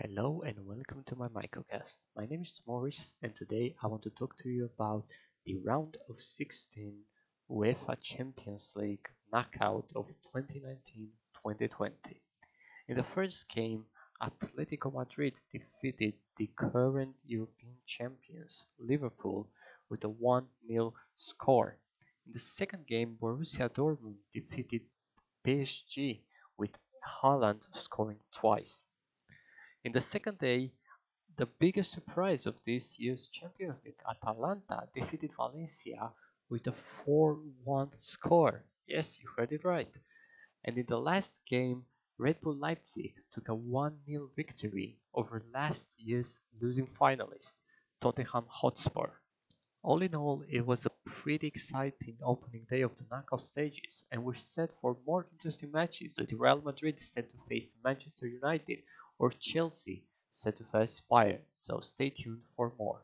Hello and welcome to my microcast. My name is Morris and today I want to talk to you about the round of 16 UEFA Champions League knockout of 2019-2020. In the first game, Atletico Madrid defeated the current European champions Liverpool with a 1-0 score. In the second game, Borussia Dortmund defeated PSG with Haaland scoring twice. In the second day, the biggest surprise of this year's Champions League, Atalanta defeated Valencia with a 4-1 score. Yes, you heard it right. And in the last game, Red Bull Leipzig took a 1-0 victory over last year's losing finalist, Tottenham Hotspur. All in all, it was a pretty exciting opening day of the knockout stages, and we're set for more interesting matches with Real Madrid set to face Manchester United or Chelsea set to Bayern, so stay tuned for more.